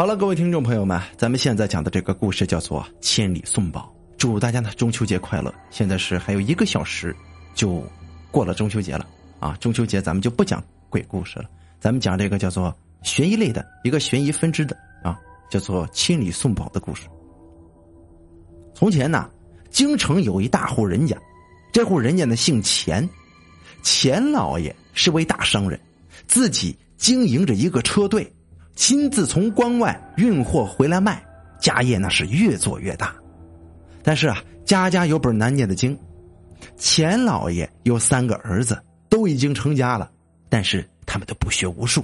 好了，各位听众朋友们，咱们现在讲的这个故事叫做《千里送宝》。祝大家呢中秋节快乐！现在是还有一个小时就过了中秋节了啊！中秋节咱们就不讲鬼故事了，咱们讲这个叫做悬疑类的一个悬疑分支的啊，叫做《千里送宝》的故事。从前呢，京城有一大户人家，这户人家呢姓钱，钱老爷是位大商人，自己经营着一个车队，亲自从关外运货回来卖，家业那是越做越大。但是啊，家家有本难念的经。钱老爷有三个儿子，都已经成家了，但是他们都不学无术。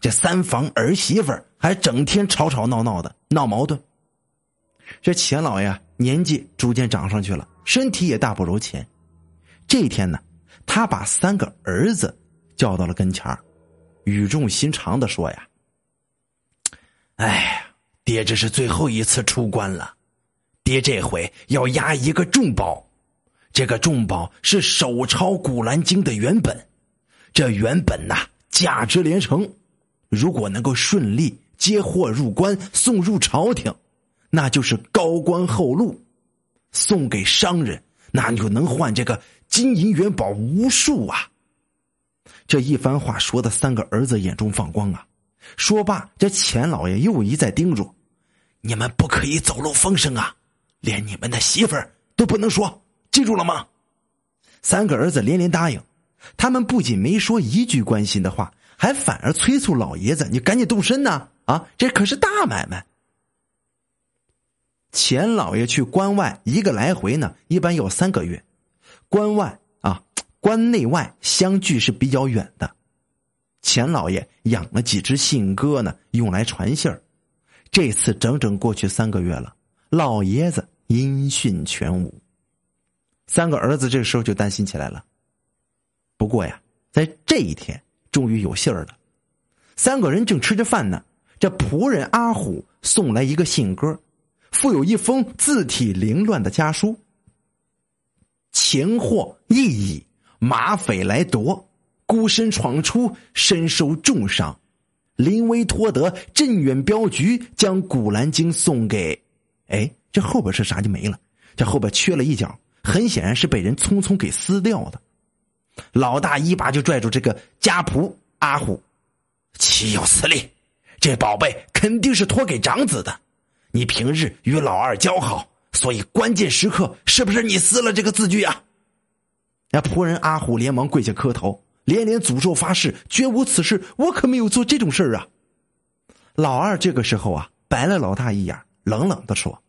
这三房儿媳妇还整天吵吵闹闹的闹矛盾。这钱老爷年纪逐渐长上去了，身体也大不如前。这一天呢，他把三个儿子叫到了跟前语重心长的说：“呀，哎呀，爹这是最后一次出关了。”爹这回要押一个重宝，这个重宝是手抄《古兰经》的原本，这原本呐价值连城，如果能够顺利接货入关，送入朝廷，那就是高官厚禄；送给商人，那就能换这个金银元宝无数啊！这一番话说的三个儿子眼中放光啊！说罢，这钱老爷又一再叮嘱：“你们不可以走漏风声啊！”连你们的媳妇儿都不能说，记住了吗？三个儿子连连答应。他们不仅没说一句关心的话，还反而催促老爷子：“你赶紧动身呐！啊，这可是大买卖。”钱老爷去关外一个来回呢，一般要三个月。关外啊，关内外相距是比较远的。钱老爷养了几只信鸽呢，用来传信儿。这次整整过去三个月了。老爷子音讯全无，三个儿子这时候就担心起来了。不过呀，在这一天终于有信儿了。三个人正吃着饭呢，这仆人阿虎送来一个信鸽，附有一封字体凌乱的家书：“钱货异矣，马匪来夺，孤身闯出，身受重伤，临危托得镇远镖局将《古兰经》送给。”哎，这后边是啥就没了，这后边缺了一角，很显然是被人匆匆给撕掉的。老大一把就拽住这个家仆阿虎，岂有此理！这宝贝肯定是托给长子的，你平日与老二交好，所以关键时刻是不是你撕了这个字据啊？那仆人阿虎连忙跪下磕头，连连诅咒发誓，绝无此事，我可没有做这种事啊！老二这个时候啊，白了老大一眼。冷冷的说：“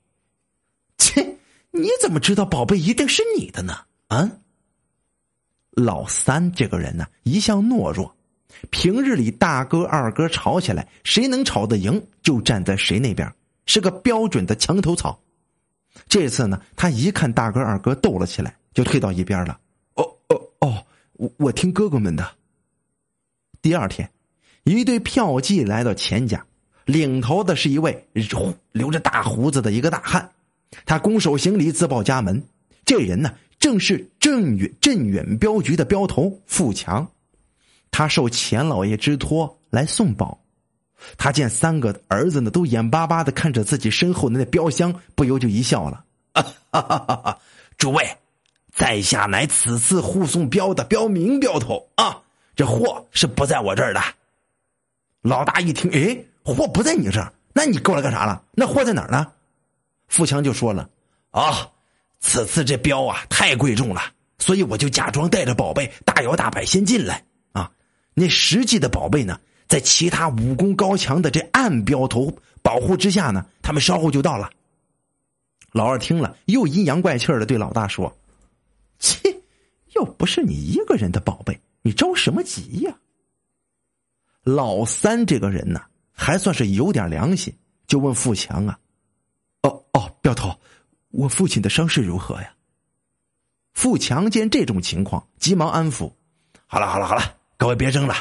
切，你怎么知道宝贝一定是你的呢？”啊，老三这个人呢，一向懦弱，平日里大哥二哥吵起来，谁能吵得赢，就站在谁那边，是个标准的墙头草。这次呢，他一看大哥二哥斗了起来，就退到一边了。我我听哥哥们的。第二天，一对票妓来到钱家。领头的是一位留着大胡子的一个大汉，他拱手行礼，自报家门。这人呢，正是镇远镇远镖局的镖头富强，他受钱老爷之托来送宝。他见三个儿子呢，都眼巴巴的看着自己身后的那镖箱，不由就一笑了：“ 哈哈哈哈诸位，在下乃此次护送镖的镖名镖头啊，这货是不在我这儿的。”老大一听，哎。货不在你这儿，那你过来干啥了？那货在哪儿呢？富强就说了：“啊，此次这镖啊太贵重了，所以我就假装带着宝贝，大摇大摆先进来啊。那实际的宝贝呢，在其他武功高强的这暗镖头保护之下呢，他们稍后就到了。”老二听了，又阴阳怪气的对老大说：“切，又不是你一个人的宝贝，你着什么急呀？”老三这个人呢？还算是有点良心，就问富强啊：“哦哦，镖头，我父亲的伤势如何呀？”富强见这种情况，急忙安抚：“好了好了好了，各位别争了。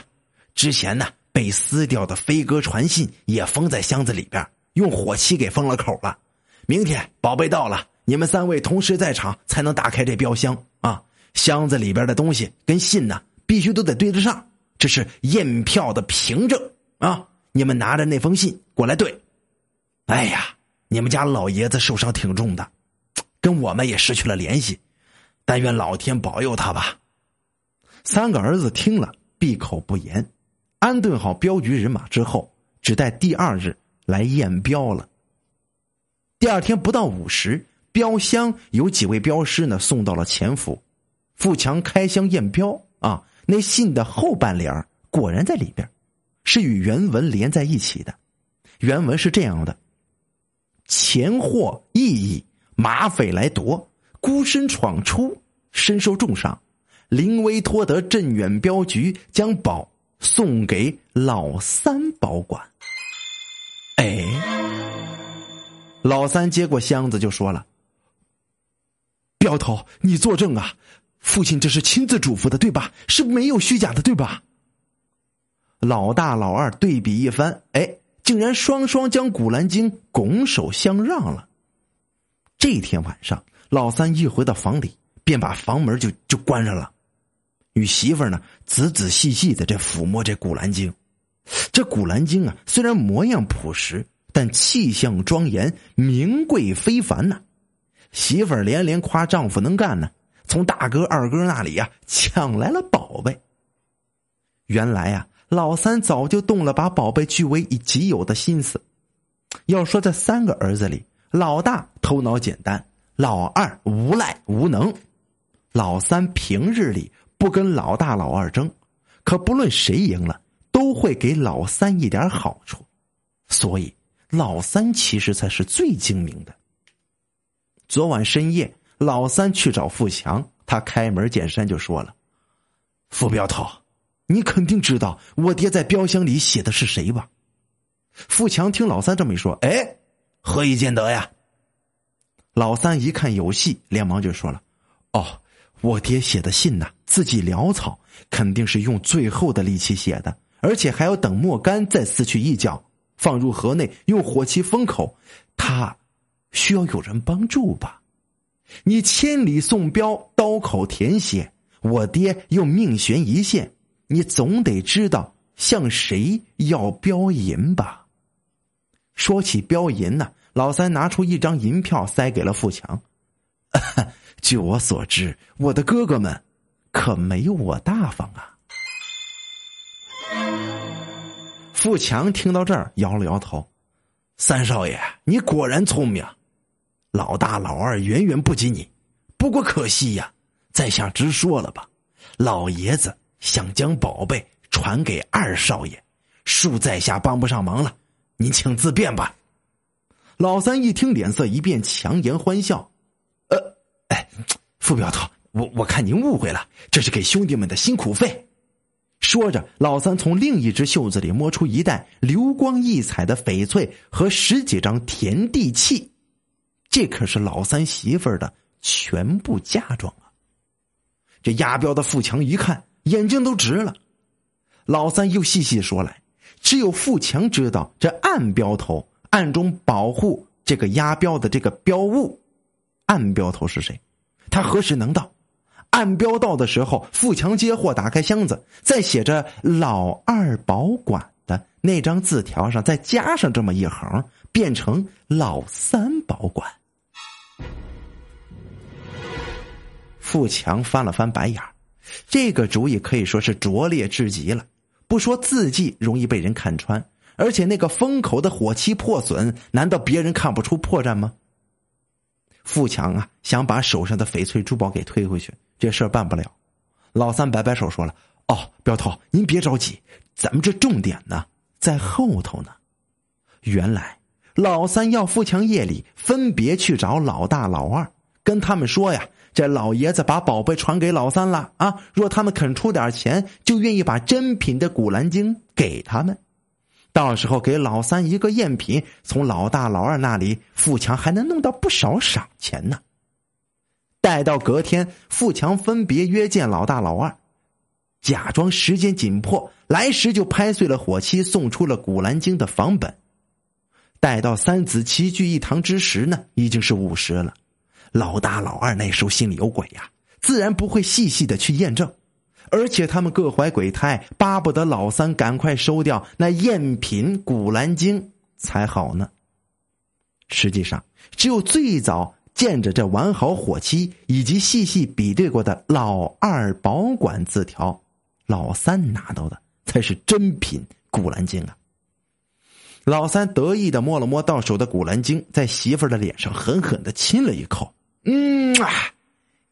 之前呢，被撕掉的飞鸽传信也封在箱子里边，用火漆给封了口了。明天宝贝到了，你们三位同时在场，才能打开这标箱啊。箱子里边的东西跟信呢，必须都得对得上，这是验票的凭证啊。”你们拿着那封信过来对哎呀，你们家老爷子受伤挺重的，跟我们也失去了联系，但愿老天保佑他吧。三个儿子听了，闭口不言。安顿好镖局人马之后，只待第二日来验镖了。第二天不到午时，镖箱有几位镖师呢送到了钱府。富强开箱验镖啊，那信的后半联果然在里边，是与原文连在一起的。原文是这样的。钱货异议，马匪来夺，孤身闯出，身受重伤，临危托得镇远镖局，将宝送给老三保管。哎，老三接过箱子就说了：“镖头，你作证啊，父亲这是亲自嘱咐的，对吧？是没有虚假的，对吧？”老大、老二对比一番，哎。竟然双双将《古兰经》拱手相让了。这天晚上，老三一回到房里，便把房门就就关上了，与媳妇呢仔仔细细的这抚摸这《古兰经》。这《古兰经》啊，虽然模样朴实，但气象庄严，名贵非凡呐。媳妇儿连连夸丈夫能干呢，从大哥、二哥那里呀抢来了宝贝。原来呀。老三早就动了把宝贝据为己有的心思。要说这三个儿子里，老大头脑简单，老二无赖无能，老三平日里不跟老大老二争，可不论谁赢了，都会给老三一点好处，所以老三其实才是最精明的。昨晚深夜，老三去找富强，他开门见山就说了：“傅镖头。”你肯定知道我爹在标箱里写的是谁吧？富强听老三这么一说，哎，何以见得呀？老三一看有戏，连忙就说了：“哦，我爹写的信呐，字迹潦草，肯定是用最后的力气写的，而且还要等墨干再撕去一角，放入盒内，用火漆封口。他需要有人帮助吧？你千里送镖，刀口舔血，我爹又命悬一线。”你总得知道向谁要镖银吧？说起镖银呢，老三拿出一张银票塞给了富强。据我所知，我的哥哥们可没有我大方啊。富强听到这儿摇了摇头：“三少爷，你果然聪明，老大老二远远不及你。不过可惜呀，在下直说了吧，老爷子。”想将宝贝传给二少爷，恕在下帮不上忙了，您请自便吧。老三一听，脸色一变，强颜欢笑：“呃，哎，副镖头，我我看您误会了，这是给兄弟们的辛苦费。”说着，老三从另一只袖子里摸出一袋流光溢彩的翡翠和十几张田地契，这可是老三媳妇儿的全部嫁妆啊！这押镖的富强一看。眼睛都直了，老三又细细说来，只有富强知道这暗镖头暗中保护这个押镖的这个镖物，暗镖头是谁？他何时能到？暗镖到的时候，富强接货，打开箱子，在写着“老二保管”的那张字条上再加上这么一横，变成“老三保管”。富强翻了翻白眼。这个主意可以说是拙劣至极了。不说字迹容易被人看穿，而且那个封口的火漆破损，难道别人看不出破绽吗？富强啊，想把手上的翡翠珠宝给推回去，这事儿办不了。老三摆摆手说了：“哦，镖头，您别着急，咱们这重点呢在后头呢。原来老三要富强夜里分别去找老大、老二，跟他们说呀。”这老爷子把宝贝传给老三了啊！若他们肯出点钱，就愿意把真品的《古兰经》给他们。到时候给老三一个赝品，从老大、老二那里，富强还能弄到不少赏钱呢。待到隔天，富强分别约见老大、老二，假装时间紧迫，来时就拍碎了火漆，送出了《古兰经》的仿本。待到三子齐聚一堂之时呢，已经是午时了。老大老二那时候心里有鬼呀，自然不会细细的去验证，而且他们各怀鬼胎，巴不得老三赶快收掉那赝品《古兰经》才好呢。实际上，只有最早见着这完好火漆以及细细比对过的老二保管字条，老三拿到的才是真品《古兰经》啊！老三得意的摸了摸到手的《古兰经》，在媳妇儿的脸上狠狠的亲了一口。嗯啊，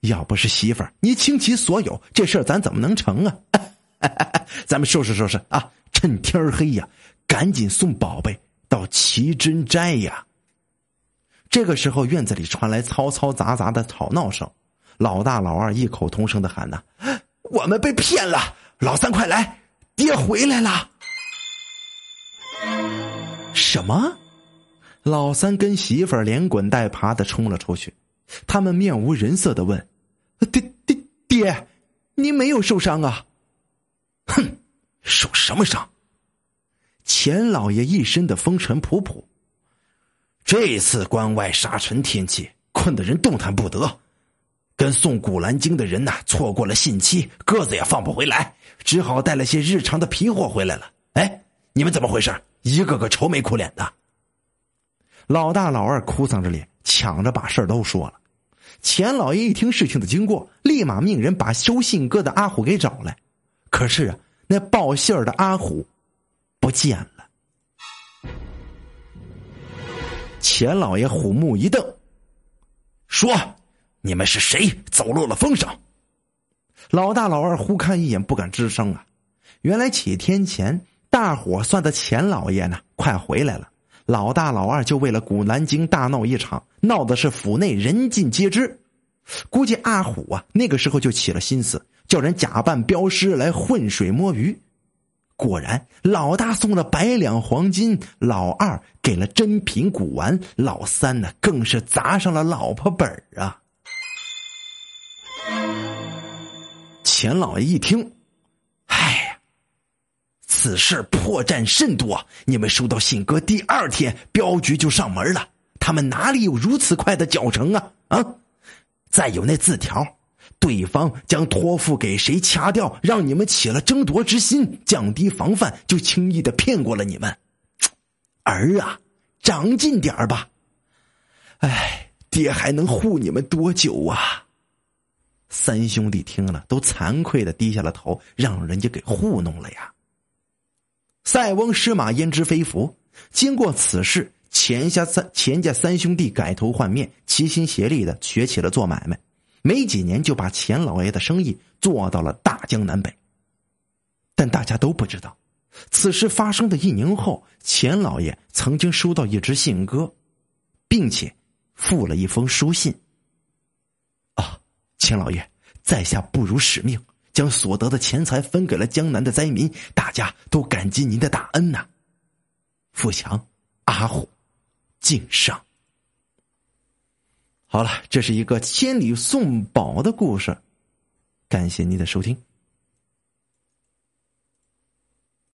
要不是媳妇儿你倾其所有，这事儿咱怎么能成啊？咱们收拾收拾啊！趁天黑呀，赶紧送宝贝到奇珍斋呀！这个时候，院子里传来嘈嘈杂杂的吵闹声，老大老二异口同声的喊：“呐，我们被骗了！老三快来，爹回来了！”什么？老三跟媳妇儿连滚带爬的冲了出去，他们面无人色的问：“爹爹爹，您没有受伤啊？”哼，受什么伤？钱老爷一身的风尘仆仆。这次关外沙尘天气，困得人动弹不得，跟送古兰经的人呐，错过了信期，鸽子也放不回来，只好带了些日常的皮货回来了。哎，你们怎么回事？一个个愁眉苦脸的。老大老二哭丧着脸，抢着把事儿都说了。钱老爷一听事情的经过，立马命人把收信鸽的阿虎给找来。可是啊，那报信儿的阿虎不见了。钱老爷虎目一瞪，说：“你们是谁走漏了风声？”老大老二互看一眼，不敢吱声啊。原来几天前，大伙算的钱老爷呢，快回来了。老大老二就为了《古兰经》大闹一场，闹的是府内人尽皆知。估计阿虎啊，那个时候就起了心思。叫人假扮镖师来浑水摸鱼，果然老大送了百两黄金，老二给了珍品古玩，老三呢更是砸上了老婆本啊！钱老爷一听，此事破绽甚多。你们收到信鸽第二天，镖局就上门了，他们哪里有如此快的脚程啊？啊！再有那字条。对方将托付给谁掐掉，让你们起了争夺之心，降低防范，就轻易的骗过了你们。儿啊，长进点吧！哎，爹还能护你们多久啊？三兄弟听了都惭愧的低下了头，让人家给糊弄了呀。塞翁失马焉知非福？经过此事，钱家三钱家三兄弟改头换面，齐心协力的学起了做买卖。没几年就把钱老爷的生意做到了大江南北。但大家都不知道，此事发生的一年后，钱老爷曾经收到一只信鸽，并且附了一封书信。啊，钱老爷，在下不辱使命，将所得的钱财分给了江南的灾民，大家都感激您的大恩呐。富强，阿虎，敬上。好了，这是一个千里送宝的故事，感谢您的收听。